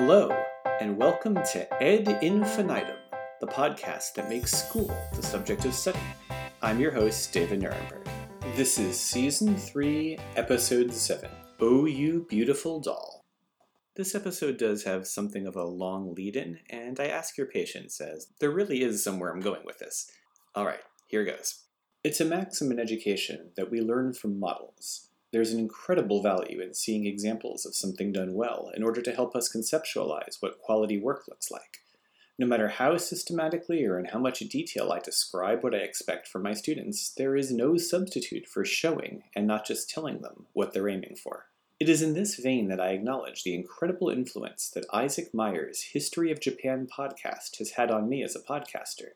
Hello, and welcome to Ed Infinitum, the podcast that makes school the subject of study. I'm your host, David Nurenberg. This is Season 3, Episode 7 Oh, You Beautiful Doll. This episode does have something of a long lead in, and I ask your patience as there really is somewhere I'm going with this. Alright, here goes. It's a maxim in education that we learn from models. There's an incredible value in seeing examples of something done well in order to help us conceptualize what quality work looks like. No matter how systematically or in how much detail I describe what I expect from my students, there is no substitute for showing and not just telling them what they're aiming for. It is in this vein that I acknowledge the incredible influence that Isaac Meyer's History of Japan podcast has had on me as a podcaster.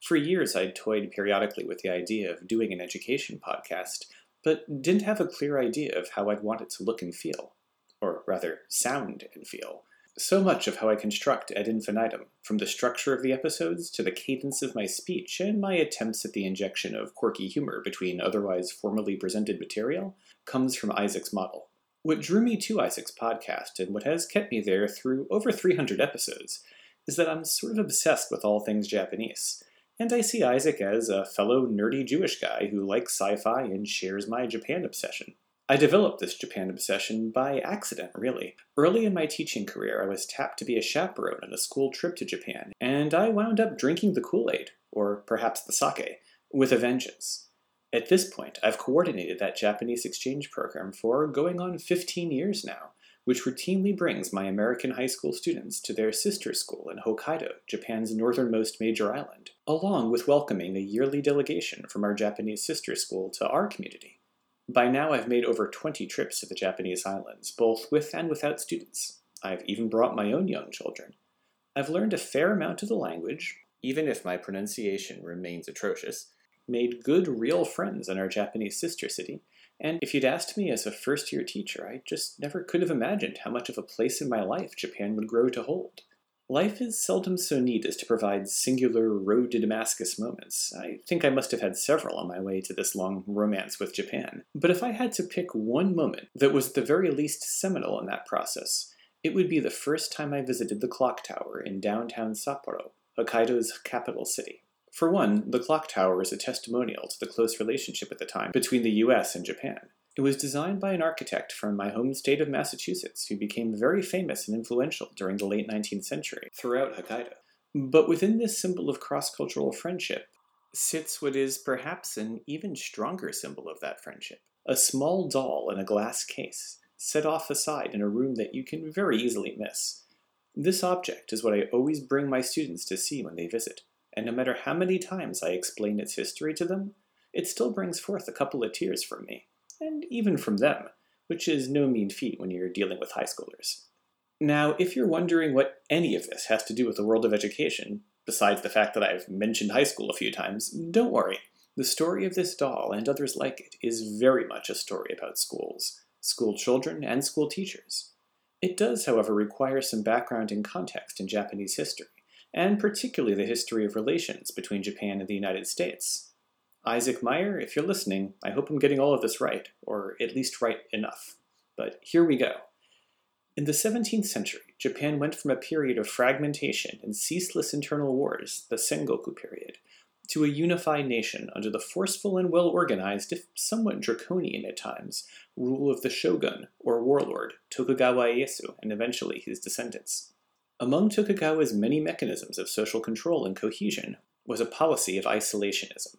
For years, I'd toyed periodically with the idea of doing an education podcast, but didn't have a clear idea of how I'd want it to look and feel. Or rather, sound and feel. So much of how I construct Ed Infinitum, from the structure of the episodes to the cadence of my speech and my attempts at the injection of quirky humor between otherwise formally presented material, comes from Isaac's model. What drew me to Isaac's podcast and what has kept me there through over 300 episodes is that I'm sort of obsessed with all things Japanese and I see Isaac as a fellow nerdy Jewish guy who likes sci fi and shares my Japan obsession. I developed this Japan obsession by accident, really. Early in my teaching career, I was tapped to be a chaperone on a school trip to Japan, and I wound up drinking the Kool Aid, or perhaps the sake, with a vengeance. At this point, I've coordinated that Japanese exchange program for going on 15 years now, which routinely brings my American high school students to their sister school in Hokkaido, Japan's northernmost major island, along with welcoming a yearly delegation from our Japanese sister school to our community. By now, I've made over 20 trips to the Japanese islands, both with and without students. I've even brought my own young children. I've learned a fair amount of the language, even if my pronunciation remains atrocious, made good real friends in our Japanese sister city, and if you'd asked me as a first year teacher, I just never could have imagined how much of a place in my life Japan would grow to hold. Life is seldom so neat as to provide singular road to Damascus moments. I think I must have had several on my way to this long romance with Japan. But if I had to pick one moment that was the very least seminal in that process, it would be the first time I visited the clock tower in downtown Sapporo, Hokkaido's capital city. For one, the clock tower is a testimonial to the close relationship at the time between the US and Japan. It was designed by an architect from my home state of Massachusetts who became very famous and influential during the late 19th century throughout Hokkaido. But within this symbol of cross cultural friendship sits what is perhaps an even stronger symbol of that friendship a small doll in a glass case, set off aside in a room that you can very easily miss. This object is what I always bring my students to see when they visit and no matter how many times I explain its history to them, it still brings forth a couple of tears from me, and even from them, which is no mean feat when you're dealing with high schoolers. Now, if you're wondering what any of this has to do with the world of education, besides the fact that I've mentioned high school a few times, don't worry. The story of this doll and others like it is very much a story about schools, school children, and school teachers. It does, however, require some background and context in Japanese history and particularly the history of relations between Japan and the United States. Isaac Meyer, if you're listening, I hope I'm getting all of this right, or at least right enough. But here we go. In the 17th century, Japan went from a period of fragmentation and ceaseless internal wars, the Sengoku period, to a unified nation under the forceful and well organized, if somewhat draconian at times, rule of the shogun, or warlord, Tokugawa Ieyasu, and eventually his descendants. Among Tokugawa's many mechanisms of social control and cohesion was a policy of isolationism.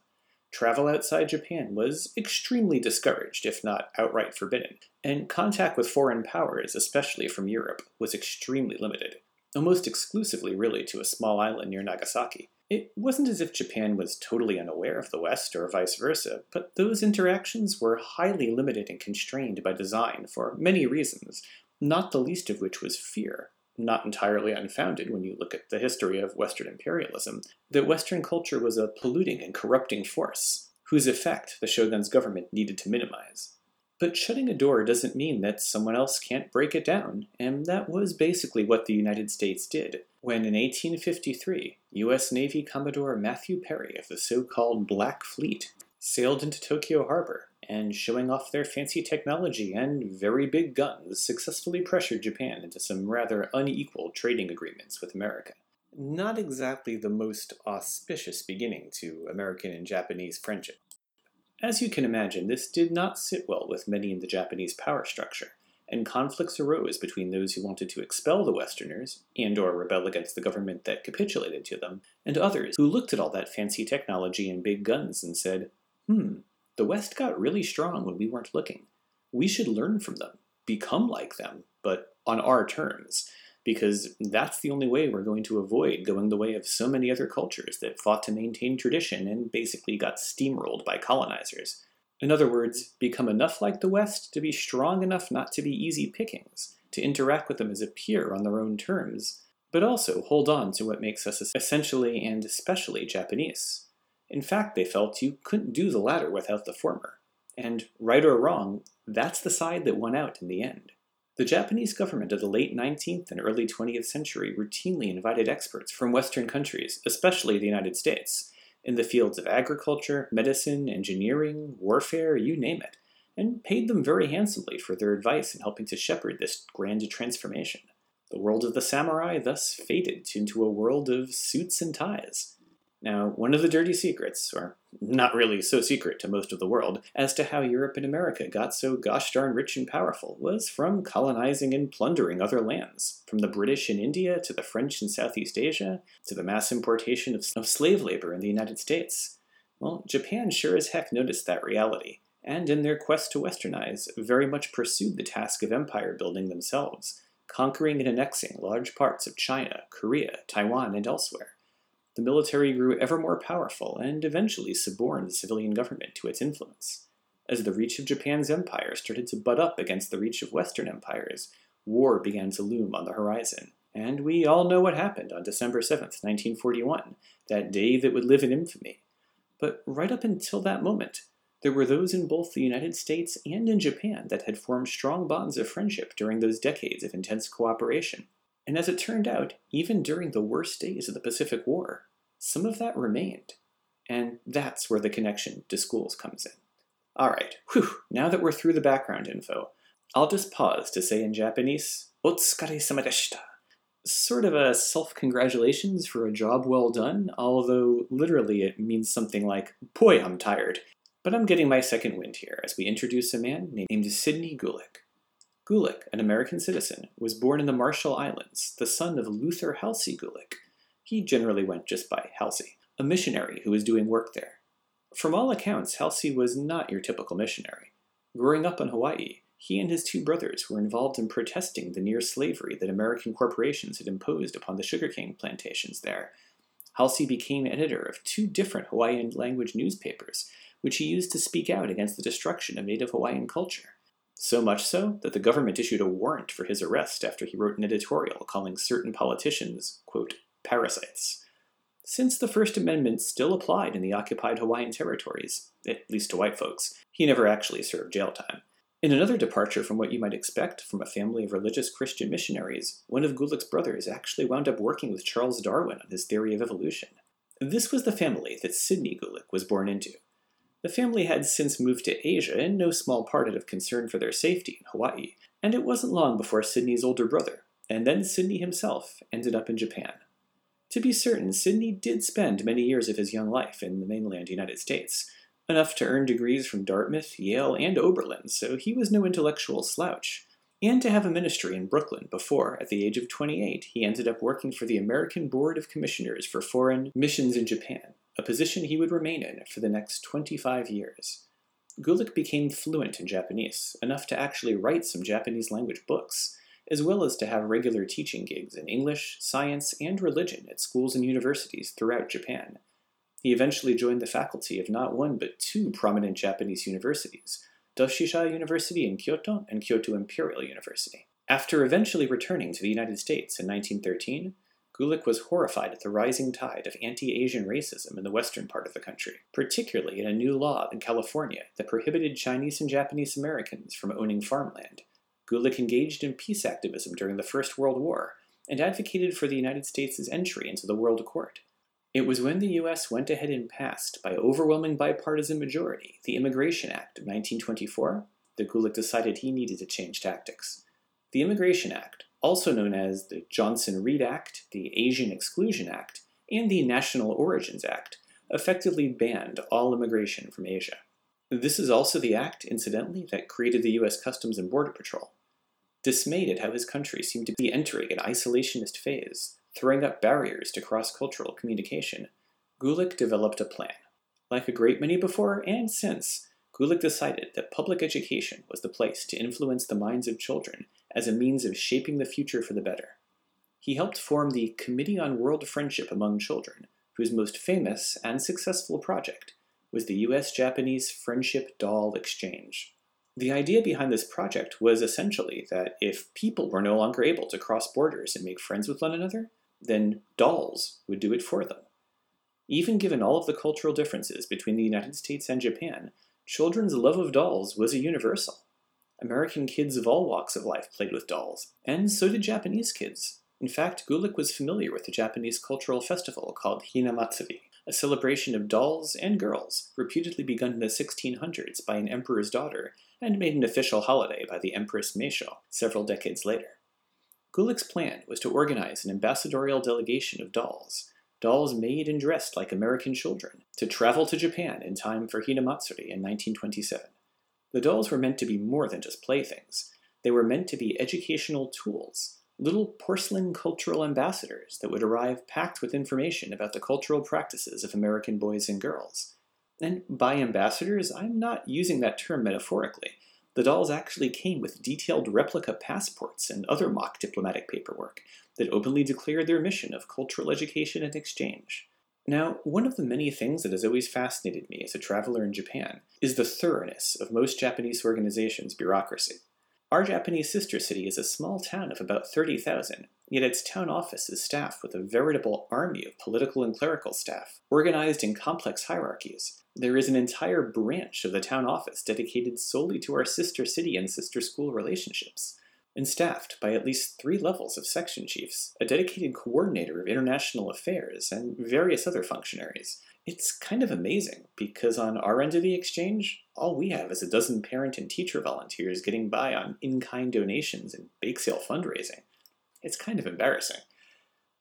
Travel outside Japan was extremely discouraged, if not outright forbidden, and contact with foreign powers, especially from Europe, was extremely limited, almost exclusively really to a small island near Nagasaki. It wasn't as if Japan was totally unaware of the West or vice versa, but those interactions were highly limited and constrained by design for many reasons, not the least of which was fear not entirely unfounded when you look at the history of Western imperialism, that Western culture was a polluting and corrupting force, whose effect the shogun's government needed to minimize. But shutting a door doesn't mean that someone else can't break it down, and that was basically what the United States did when in 1853, U.S. Navy Commodore Matthew Perry of the so called Black Fleet sailed into Tokyo Harbor and showing off their fancy technology and very big guns successfully pressured Japan into some rather unequal trading agreements with America. Not exactly the most auspicious beginning to American and Japanese friendship. As you can imagine, this did not sit well with many in the Japanese power structure, and conflicts arose between those who wanted to expel the Westerners and or rebel against the government that capitulated to them, and others who looked at all that fancy technology and big guns and said, hmm, the West got really strong when we weren't looking. We should learn from them, become like them, but on our terms, because that's the only way we're going to avoid going the way of so many other cultures that fought to maintain tradition and basically got steamrolled by colonizers. In other words, become enough like the West to be strong enough not to be easy pickings, to interact with them as a peer on their own terms, but also hold on to what makes us essentially and especially Japanese. In fact, they felt you couldn't do the latter without the former. And, right or wrong, that's the side that won out in the end. The Japanese government of the late 19th and early 20th century routinely invited experts from Western countries, especially the United States, in the fields of agriculture, medicine, engineering, warfare, you name it, and paid them very handsomely for their advice in helping to shepherd this grand transformation. The world of the samurai thus faded into a world of suits and ties. Now, one of the dirty secrets, or not really so secret to most of the world, as to how Europe and America got so gosh darn rich and powerful was from colonizing and plundering other lands, from the British in India to the French in Southeast Asia to the mass importation of, of slave labor in the United States. Well, Japan sure as heck noticed that reality, and in their quest to westernize, very much pursued the task of empire building themselves, conquering and annexing large parts of China, Korea, Taiwan, and elsewhere the military grew ever more powerful and eventually suborned the civilian government to its influence. As the reach of Japan's empire started to butt up against the reach of Western empires, war began to loom on the horizon. And we all know what happened on December 7th, 1941, that day that would live in infamy. But right up until that moment, there were those in both the United States and in Japan that had formed strong bonds of friendship during those decades of intense cooperation. And as it turned out, even during the worst days of the Pacific War, some of that remained. And that's where the connection to schools comes in. All right, whew, now that we're through the background info, I'll just pause to say in Japanese, Otsukare sama deshita. Sort of a self congratulations for a job well done, although literally it means something like, Boy, I'm tired. But I'm getting my second wind here as we introduce a man named Sidney Gulick. Gulick, an American citizen, was born in the Marshall Islands, the son of Luther Halsey Gulick. He generally went just by Halsey, a missionary who was doing work there. From all accounts, Halsey was not your typical missionary. Growing up in Hawaii, he and his two brothers were involved in protesting the near slavery that American corporations had imposed upon the sugarcane plantations there. Halsey became editor of two different Hawaiian language newspapers, which he used to speak out against the destruction of native Hawaiian culture. So much so that the government issued a warrant for his arrest after he wrote an editorial calling certain politicians, quote, parasites. Since the First Amendment still applied in the occupied Hawaiian territories, at least to white folks, he never actually served jail time. In another departure from what you might expect from a family of religious Christian missionaries, one of Gulick's brothers actually wound up working with Charles Darwin on his theory of evolution. This was the family that Sidney Gulick was born into. The family had since moved to Asia, in no small part out of concern for their safety in Hawaii, and it wasn't long before Sidney's older brother, and then Sidney himself, ended up in Japan. To be certain, Sidney did spend many years of his young life in the mainland United States, enough to earn degrees from Dartmouth, Yale, and Oberlin, so he was no intellectual slouch. And to have a ministry in Brooklyn before, at the age of 28, he ended up working for the American Board of Commissioners for Foreign Missions in Japan, a position he would remain in for the next 25 years. Gulick became fluent in Japanese, enough to actually write some Japanese language books, as well as to have regular teaching gigs in English, science, and religion at schools and universities throughout Japan. He eventually joined the faculty of not one but two prominent Japanese universities, Doshisha University in Kyoto and Kyoto Imperial University. After eventually returning to the United States in 1913, Gulick was horrified at the rising tide of anti Asian racism in the western part of the country, particularly in a new law in California that prohibited Chinese and Japanese Americans from owning farmland. Gulick engaged in peace activism during the First World War and advocated for the United States' entry into the World Court. It was when the US went ahead and passed, by overwhelming bipartisan majority, the Immigration Act of 1924 that Gulick decided he needed to change tactics. The Immigration Act, also known as the Johnson Reed Act, the Asian Exclusion Act, and the National Origins Act, effectively banned all immigration from Asia. This is also the act, incidentally, that created the US Customs and Border Patrol. Dismayed at how his country seemed to be entering an isolationist phase, throwing up barriers to cross cultural communication, Gulick developed a plan. Like a great many before and since, Gulick decided that public education was the place to influence the minds of children as a means of shaping the future for the better. He helped form the Committee on World Friendship Among Children, whose most famous and successful project was the US Japanese Friendship Doll Exchange. The idea behind this project was essentially that if people were no longer able to cross borders and make friends with one another, then dolls would do it for them. Even given all of the cultural differences between the United States and Japan, children's love of dolls was a universal. American kids of all walks of life played with dolls, and so did Japanese kids. In fact, Gulick was familiar with the Japanese cultural festival called Hinamatsuri, a celebration of dolls and girls, reputedly begun in the 1600s by an emperor's daughter and made an official holiday by the Empress Meisho several decades later. Gulick's plan was to organize an ambassadorial delegation of dolls, dolls made and dressed like American children, to travel to Japan in time for Hinamatsuri in 1927. The dolls were meant to be more than just playthings. They were meant to be educational tools, little porcelain cultural ambassadors that would arrive packed with information about the cultural practices of American boys and girls. And by ambassadors, I'm not using that term metaphorically. The dolls actually came with detailed replica passports and other mock diplomatic paperwork that openly declared their mission of cultural education and exchange. Now, one of the many things that has always fascinated me as a traveler in Japan is the thoroughness of most Japanese organizations' bureaucracy. Our Japanese sister city is a small town of about 30,000, yet its town office is staffed with a veritable army of political and clerical staff, organized in complex hierarchies. There is an entire branch of the town office dedicated solely to our sister city and sister school relationships, and staffed by at least three levels of section chiefs, a dedicated coordinator of international affairs, and various other functionaries, it's kind of amazing because on our end of the exchange, all we have is a dozen parent and teacher volunteers getting by on in kind donations and bake sale fundraising. It's kind of embarrassing.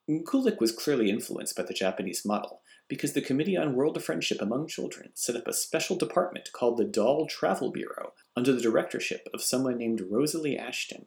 Gulick was clearly influenced by the Japanese model because the Committee on World of Friendship Among Children set up a special department called the Doll Travel Bureau under the directorship of someone named Rosalie Ashton.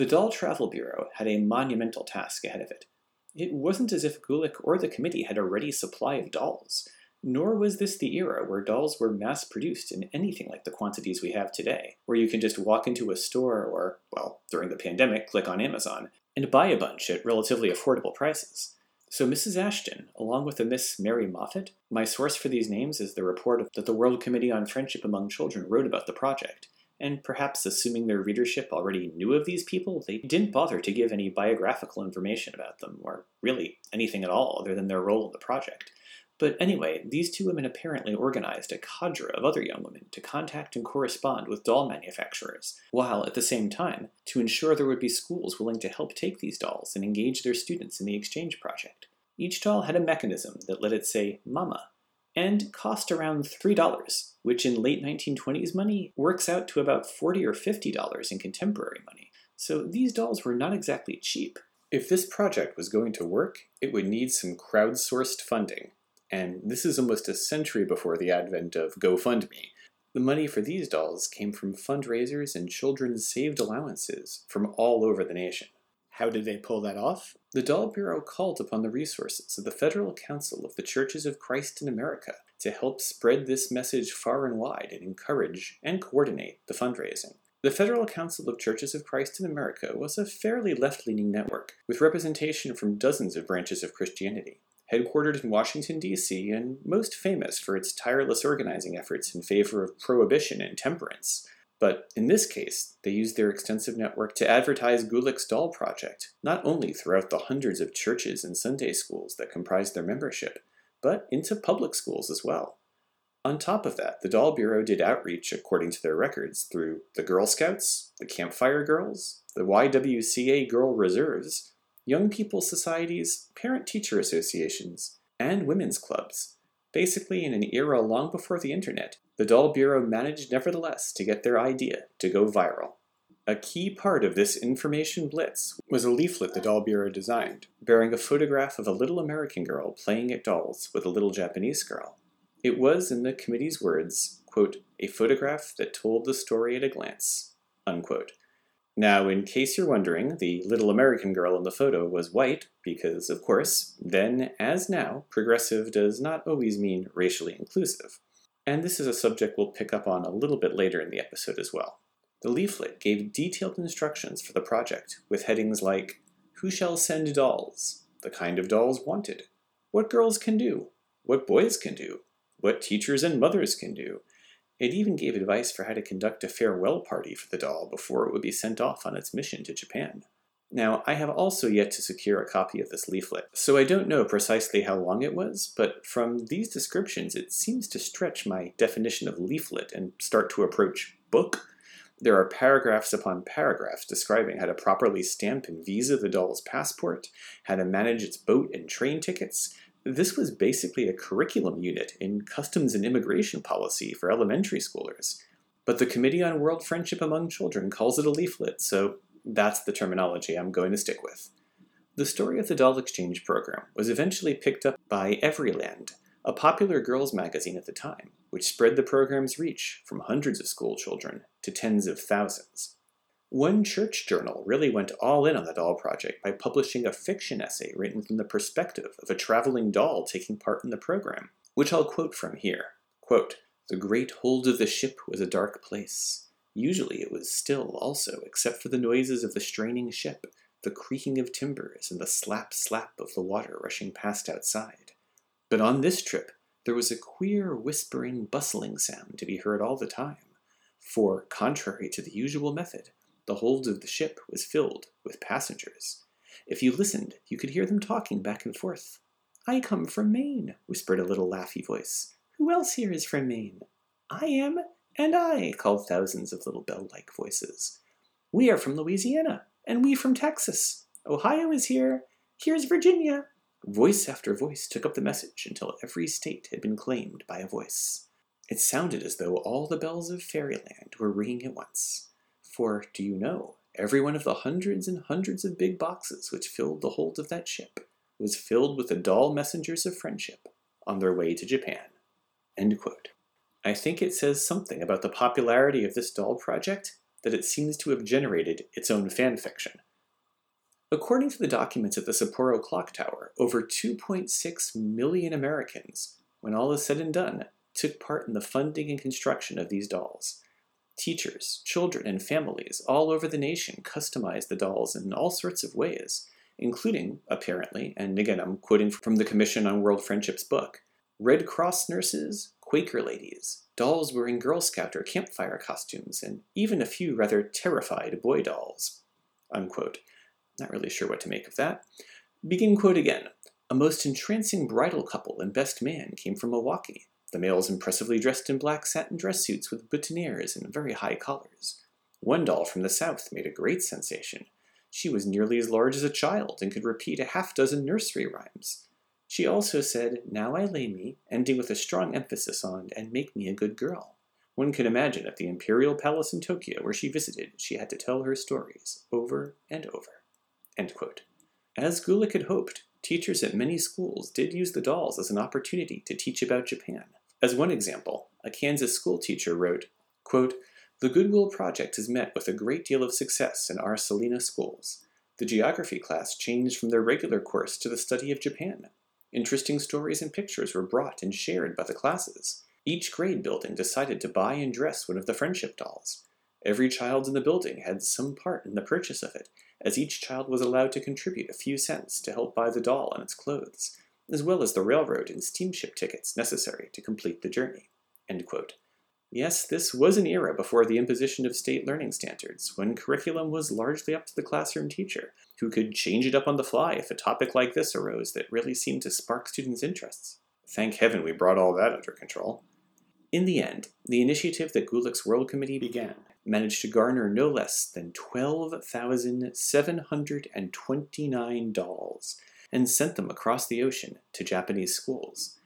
The Doll Travel Bureau had a monumental task ahead of it it wasn't as if Gulick or the committee had a ready supply of dolls, nor was this the era where dolls were mass produced in anything like the quantities we have today, where you can just walk into a store or, well, during the pandemic, click on Amazon and buy a bunch at relatively affordable prices. So Mrs. Ashton, along with a Miss Mary Moffat, my source for these names is the report that the World Committee on Friendship Among Children wrote about the project, and perhaps assuming their readership already knew of these people, they didn't bother to give any biographical information about them, or really anything at all other than their role in the project. But anyway, these two women apparently organized a cadre of other young women to contact and correspond with doll manufacturers, while at the same time, to ensure there would be schools willing to help take these dolls and engage their students in the exchange project. Each doll had a mechanism that let it say mama and cost around $3, which in late 1920s money works out to about 40 or $50 in contemporary money. So these dolls were not exactly cheap. If this project was going to work, it would need some crowdsourced funding. And this is almost a century before the advent of GoFundMe. The money for these dolls came from fundraisers and children's saved allowances from all over the nation. How did they pull that off? The Doll Bureau called upon the resources of the Federal Council of the Churches of Christ in America to help spread this message far and wide and encourage and coordinate the fundraising. The Federal Council of Churches of Christ in America was a fairly left leaning network, with representation from dozens of branches of Christianity. Headquartered in Washington, D.C., and most famous for its tireless organizing efforts in favor of prohibition and temperance, but in this case, they used their extensive network to advertise Gulick's doll project, not only throughout the hundreds of churches and Sunday schools that comprised their membership, but into public schools as well. On top of that, the Doll Bureau did outreach according to their records through the Girl Scouts, the Campfire Girls, the YWCA Girl Reserves, Young People's Societies, parent teacher associations, and women's clubs. Basically, in an era long before the internet, the Doll Bureau managed nevertheless to get their idea to go viral. A key part of this information blitz was a leaflet the Doll Bureau designed, bearing a photograph of a little American girl playing at dolls with a little Japanese girl. It was, in the committee's words, quote, a photograph that told the story at a glance, unquote. Now, in case you're wondering, the little American girl in the photo was white because, of course, then as now, progressive does not always mean racially inclusive. And this is a subject we'll pick up on a little bit later in the episode as well. The leaflet gave detailed instructions for the project, with headings like Who shall send dolls? The kind of dolls wanted. What girls can do. What boys can do. What teachers and mothers can do it even gave advice for how to conduct a farewell party for the doll before it would be sent off on its mission to Japan. Now, I have also yet to secure a copy of this leaflet, so I don't know precisely how long it was, but from these descriptions it seems to stretch my definition of leaflet and start to approach book. There are paragraphs upon paragraphs describing how to properly stamp and visa the doll's passport, how to manage its boat and train tickets, this was basically a curriculum unit in customs and immigration policy for elementary schoolers. But the Committee on World Friendship Among Children calls it a leaflet, so that's the terminology I'm going to stick with. The story of the Doll Exchange program was eventually picked up by Everyland, a popular girls' magazine at the time, which spread the program's reach from hundreds of school children to tens of thousands. One church journal really went all in on the doll project by publishing a fiction essay written from the perspective of a traveling doll taking part in the program, which I'll quote from here. Quote, the great hold of the ship was a dark place. Usually it was still also, except for the noises of the straining ship, the creaking of timbers, and the slap slap of the water rushing past outside. But on this trip, there was a queer, whispering, bustling sound to be heard all the time. For, contrary to the usual method, the hold of the ship was filled with passengers. If you listened, you could hear them talking back and forth. I come from Maine, whispered a little laughy voice. Who else here is from Maine? I am, and I, called thousands of little bell like voices. We are from Louisiana, and we from Texas. Ohio is here. Here's Virginia. Voice after voice took up the message until every state had been claimed by a voice. It sounded as though all the bells of fairyland were ringing at once. For, do you know, every one of the hundreds and hundreds of big boxes which filled the hold of that ship was filled with the doll messengers of friendship on their way to Japan. I think it says something about the popularity of this doll project that it seems to have generated its own fan fiction. According to the documents at the Sapporo Clock Tower, over 2.6 million Americans, when all is said and done, took part in the funding and construction of these dolls. Teachers, children, and families all over the nation customized the dolls in all sorts of ways, including, apparently, and again I'm quoting from the Commission on World Friendship's book, Red Cross nurses, Quaker ladies, dolls wearing Girl Scout or campfire costumes, and even a few rather terrified boy dolls. Unquote. Not really sure what to make of that. Begin quote again. A most entrancing bridal couple and best man came from Milwaukee. The males impressively dressed in black satin dress suits with boutonnieres and very high collars. One doll from the south made a great sensation. She was nearly as large as a child and could repeat a half dozen nursery rhymes. She also said, Now I lay me, ending with a strong emphasis on, and make me a good girl. One can imagine at the Imperial Palace in Tokyo, where she visited, she had to tell her stories over and over. As Gulick had hoped, teachers at many schools did use the dolls as an opportunity to teach about Japan. As one example, a Kansas school teacher wrote, quote, The Goodwill Project has met with a great deal of success in our Salina schools. The geography class changed from their regular course to the study of Japan. Interesting stories and pictures were brought and shared by the classes. Each grade building decided to buy and dress one of the friendship dolls. Every child in the building had some part in the purchase of it, as each child was allowed to contribute a few cents to help buy the doll and its clothes as well as the railroad and steamship tickets necessary to complete the journey. Yes, this was an era before the imposition of state learning standards, when curriculum was largely up to the classroom teacher, who could change it up on the fly if a topic like this arose that really seemed to spark students' interests. Thank heaven we brought all that under control. In the end, the initiative that Gulick's World Committee began managed to garner no less than 12,729 dolls and sent them across the ocean to Japanese schools.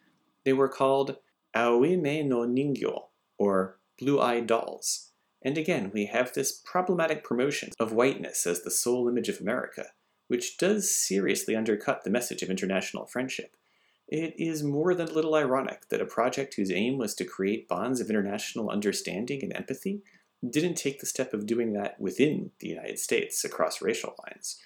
They were called Aoime no Ningyo, or blue eyed dolls. And again, we have this problematic promotion of whiteness as the sole image of America, which does seriously undercut the message of international friendship. It is more than a little ironic that a project whose aim was to create bonds of international understanding and empathy didn't take the step of doing that within the United States across racial lines.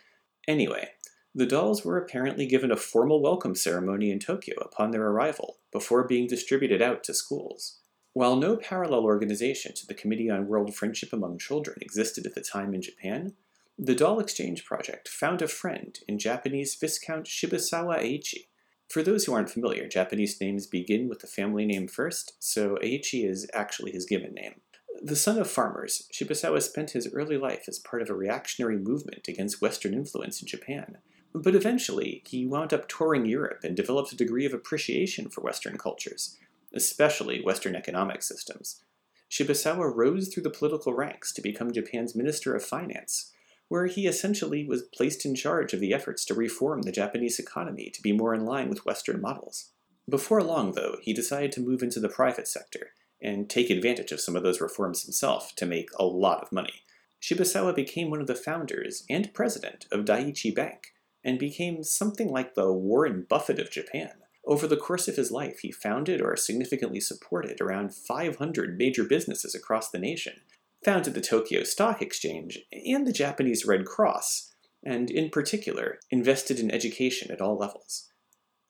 Anyway, the dolls were apparently given a formal welcome ceremony in Tokyo upon their arrival, before being distributed out to schools. While no parallel organization to the Committee on World Friendship Among Children existed at the time in Japan, the Doll Exchange Project found a friend in Japanese Viscount Shibusawa Eiichi. For those who aren't familiar, Japanese names begin with the family name first, so Eiichi is actually his given name. The son of farmers, Shibusawa spent his early life as part of a reactionary movement against Western influence in Japan. But eventually, he wound up touring Europe and developed a degree of appreciation for Western cultures, especially Western economic systems. Shibusawa rose through the political ranks to become Japan's Minister of Finance, where he essentially was placed in charge of the efforts to reform the Japanese economy to be more in line with Western models. Before long, though, he decided to move into the private sector and take advantage of some of those reforms himself to make a lot of money. Shibusawa became one of the founders and president of Dai-ichi Bank, and became something like the Warren Buffett of Japan. Over the course of his life, he founded or significantly supported around 500 major businesses across the nation, founded the Tokyo Stock Exchange and the Japanese Red Cross, and in particular, invested in education at all levels.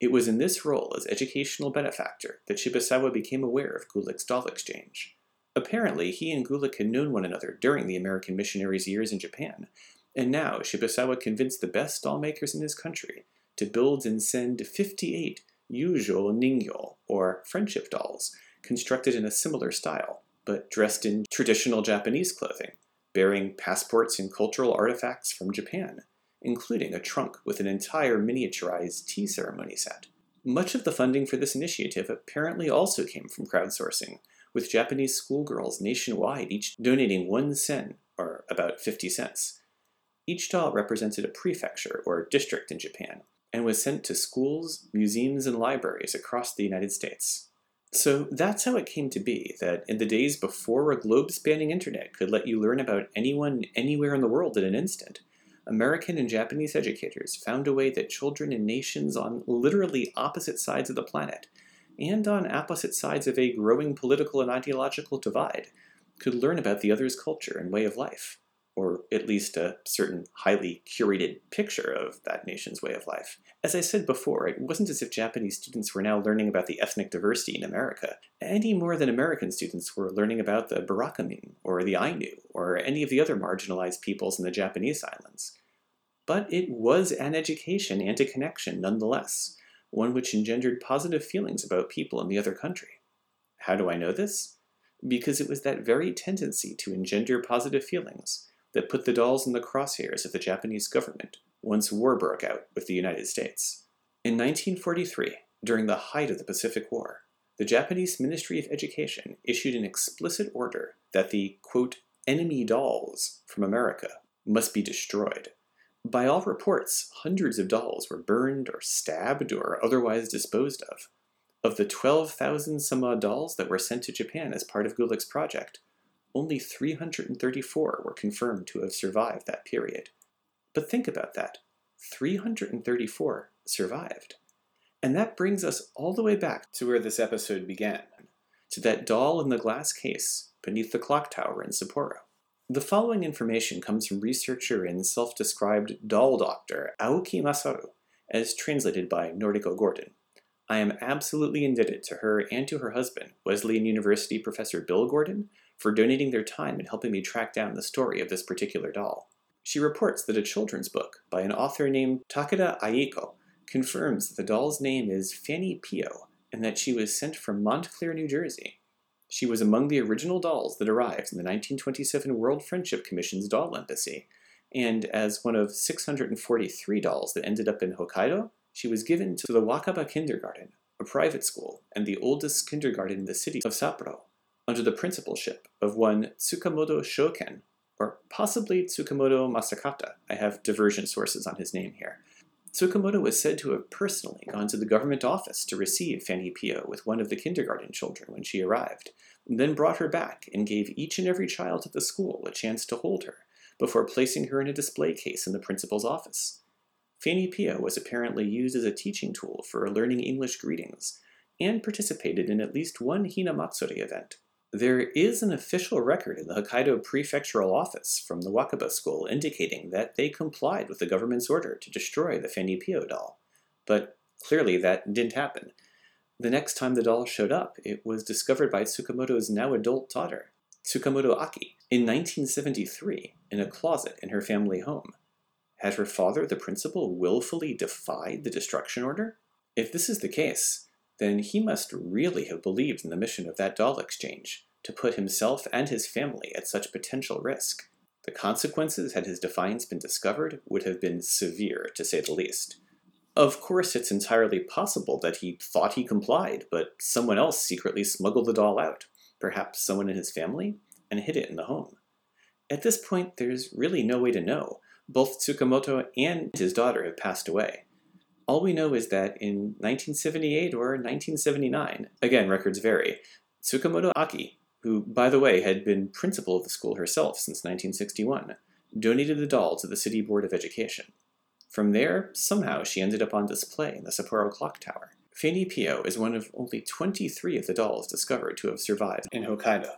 It was in this role as educational benefactor that Shibusawa became aware of Gulick's doll exchange. Apparently, he and Gulick had known one another during the American missionaries' years in Japan, and now Shibusawa convinced the best doll makers in his country to build and send 58 Yujo Ningyo, or friendship dolls, constructed in a similar style, but dressed in traditional Japanese clothing, bearing passports and cultural artifacts from Japan, including a trunk with an entire miniaturized tea ceremony set. Much of the funding for this initiative apparently also came from crowdsourcing, with Japanese schoolgirls nationwide each donating one sen, or about 50 cents. Each doll represented a prefecture or district in Japan, and was sent to schools, museums, and libraries across the United States. So that's how it came to be that in the days before a globe spanning internet could let you learn about anyone anywhere in the world in an instant, American and Japanese educators found a way that children in nations on literally opposite sides of the planet, and on opposite sides of a growing political and ideological divide, could learn about the other's culture and way of life or at least a certain highly curated picture of that nation's way of life. As I said before, it wasn't as if Japanese students were now learning about the ethnic diversity in America, any more than American students were learning about the Barakumin, or the Ainu, or any of the other marginalized peoples in the Japanese islands. But it was an education and a connection nonetheless, one which engendered positive feelings about people in the other country. How do I know this? Because it was that very tendency to engender positive feelings that put the dolls in the crosshairs of the Japanese government once war broke out with the United States. In 1943, during the height of the Pacific War, the Japanese Ministry of Education issued an explicit order that the, quote, enemy dolls from America must be destroyed. By all reports, hundreds of dolls were burned or stabbed or otherwise disposed of. Of the 12,000 some odd dolls that were sent to Japan as part of Gulick's project, only 334 were confirmed to have survived that period. But think about that 334 survived. And that brings us all the way back to where this episode began to that doll in the glass case beneath the clock tower in Sapporo. The following information comes from researcher and self described doll doctor Aoki Masaru, as translated by Noriko Gordon. I am absolutely indebted to her and to her husband, Wesleyan University professor Bill Gordon, for donating their time and helping me track down the story of this particular doll. She reports that a children's book by an author named Takeda Aiko confirms that the doll's name is Fanny Pio and that she was sent from Montclair, New Jersey. She was among the original dolls that arrived in the 1927 World Friendship Commission's doll embassy, and as one of 643 dolls that ended up in Hokkaido, she was given to the Wakaba Kindergarten, a private school and the oldest kindergarten in the city of Sapporo under the principalship of one Tsukamoto Shoken, or possibly Tsukamoto Masakata. I have divergent sources on his name here. Tsukamoto was said to have personally gone to the government office to receive Fanny Pio with one of the kindergarten children when she arrived, then brought her back and gave each and every child at the school a chance to hold her, before placing her in a display case in the principal's office. Fanny Pio was apparently used as a teaching tool for learning English greetings, and participated in at least one Hinamatsuri event. There is an official record in the Hokkaido Prefectural Office from the Wakaba School indicating that they complied with the government's order to destroy the Fanny Pio doll, but clearly that didn't happen. The next time the doll showed up, it was discovered by Tsukamoto's now adult daughter, Tsukamoto Aki, in 1973 in a closet in her family home. Had her father, the principal, willfully defied the destruction order? If this is the case, then he must really have believed in the mission of that doll exchange, to put himself and his family at such potential risk. The consequences, had his defiance been discovered, would have been severe, to say the least. Of course, it's entirely possible that he thought he complied, but someone else secretly smuggled the doll out, perhaps someone in his family, and hid it in the home. At this point, there's really no way to know. Both Tsukamoto and his daughter have passed away. All we know is that in 1978 or 1979, again, records vary, Tsukamoto Aki, who, by the way, had been principal of the school herself since 1961, donated the doll to the City Board of Education. From there, somehow she ended up on display in the Sapporo Clock Tower. Fanny Pio is one of only 23 of the dolls discovered to have survived in Hokkaido.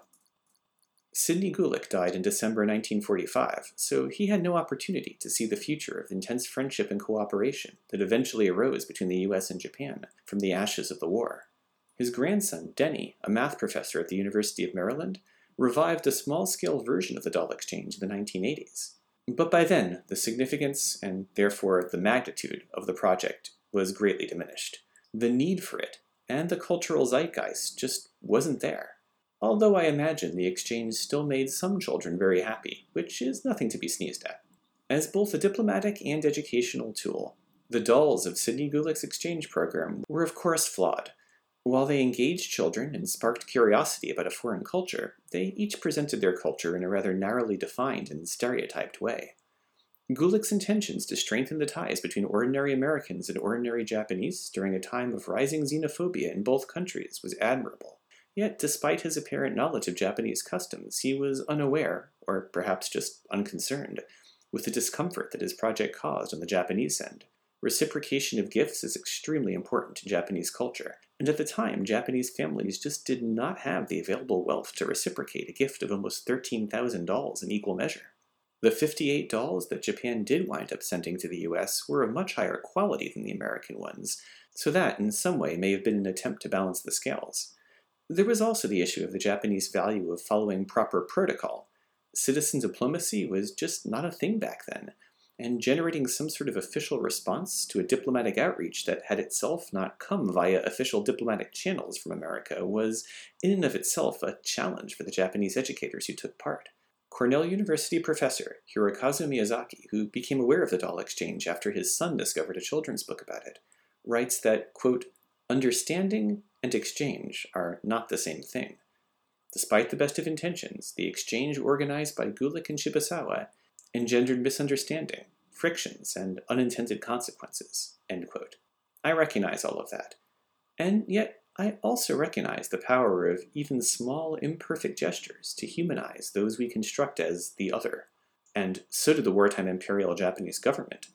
Sidney Gulick died in December 1945, so he had no opportunity to see the future of intense friendship and cooperation that eventually arose between the US and Japan from the ashes of the war. His grandson, Denny, a math professor at the University of Maryland, revived a small scale version of the doll exchange in the 1980s. But by then, the significance, and therefore the magnitude, of the project was greatly diminished. The need for it, and the cultural zeitgeist, just wasn't there although I imagine the exchange still made some children very happy, which is nothing to be sneezed at. As both a diplomatic and educational tool, the dolls of Sidney Gulick's exchange program were of course flawed. While they engaged children and sparked curiosity about a foreign culture, they each presented their culture in a rather narrowly defined and stereotyped way. Gulick's intentions to strengthen the ties between ordinary Americans and ordinary Japanese during a time of rising xenophobia in both countries was admirable. Yet, despite his apparent knowledge of Japanese customs, he was unaware, or perhaps just unconcerned, with the discomfort that his project caused on the Japanese end. Reciprocation of gifts is extremely important to Japanese culture, and at the time, Japanese families just did not have the available wealth to reciprocate a gift of almost 13,000 dolls in equal measure. The 58 dolls that Japan did wind up sending to the US were of much higher quality than the American ones, so that in some way may have been an attempt to balance the scales. There was also the issue of the Japanese value of following proper protocol. Citizen diplomacy was just not a thing back then, and generating some sort of official response to a diplomatic outreach that had itself not come via official diplomatic channels from America was, in and of itself, a challenge for the Japanese educators who took part. Cornell University professor Hirokazu Miyazaki, who became aware of the doll exchange after his son discovered a children's book about it, writes that, quote, understanding and exchange are not the same thing. Despite the best of intentions, the exchange organized by Gulick and Shibusawa engendered misunderstanding, frictions, and unintended consequences. I recognize all of that. And yet, I also recognize the power of even small, imperfect gestures to humanize those we construct as the other. And so did the wartime imperial Japanese government.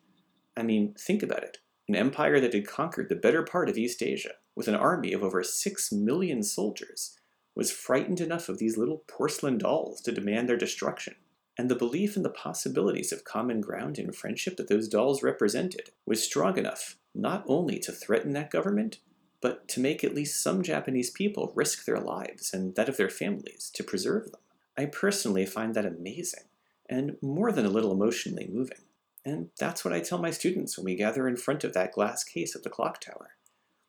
I mean, think about it an empire that had conquered the better part of East Asia, with an army of over six million soldiers, was frightened enough of these little porcelain dolls to demand their destruction. And the belief in the possibilities of common ground and friendship that those dolls represented was strong enough not only to threaten that government, but to make at least some Japanese people risk their lives and that of their families to preserve them. I personally find that amazing, and more than a little emotionally moving. And that's what I tell my students when we gather in front of that glass case at the clock tower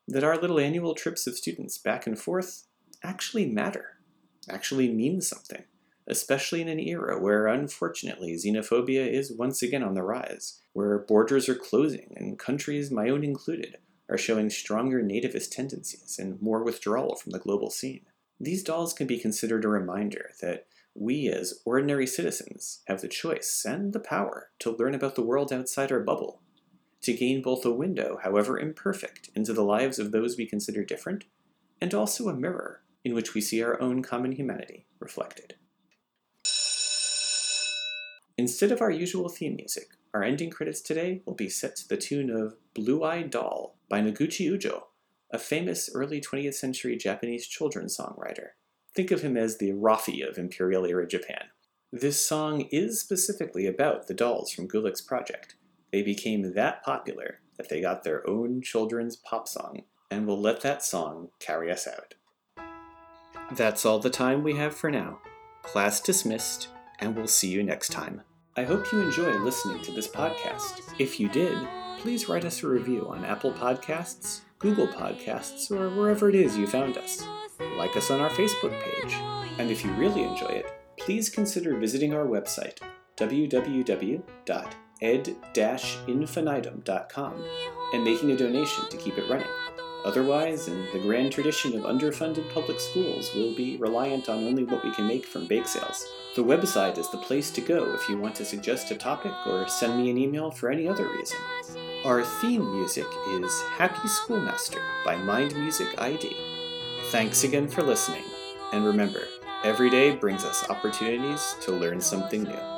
that our little annual trips of students back and forth actually matter, actually mean something, especially in an era where, unfortunately, xenophobia is once again on the rise, where borders are closing and countries, my own included, are showing stronger nativist tendencies and more withdrawal from the global scene. These dolls can be considered a reminder that we as ordinary citizens have the choice and the power to learn about the world outside our bubble, to gain both a window, however imperfect, into the lives of those we consider different, and also a mirror in which we see our own common humanity reflected. Instead of our usual theme music, our ending credits today will be set to the tune of Blue Eyed Doll by Noguchi Ujo, a famous early 20th century Japanese children's songwriter. Think of him as the Raffi of Imperial era Japan. This song is specifically about the dolls from Gulick's project. They became that popular that they got their own children's pop song, and we'll let that song carry us out. That's all the time we have for now. Class dismissed, and we'll see you next time. I hope you enjoy listening to this podcast. If you did, please write us a review on Apple Podcasts, Google Podcasts, or wherever it is you found us. Like us on our Facebook page. And if you really enjoy it, please consider visiting our website, www.ed-infinitum.com, and making a donation to keep it running. Otherwise, in the grand tradition of underfunded public schools, we'll be reliant on only what we can make from bake sales. The website is the place to go if you want to suggest a topic or send me an email for any other reason. Our theme music is Happy Schoolmaster by Mind Music ID. Thanks again for listening, and remember, every day brings us opportunities to learn something new.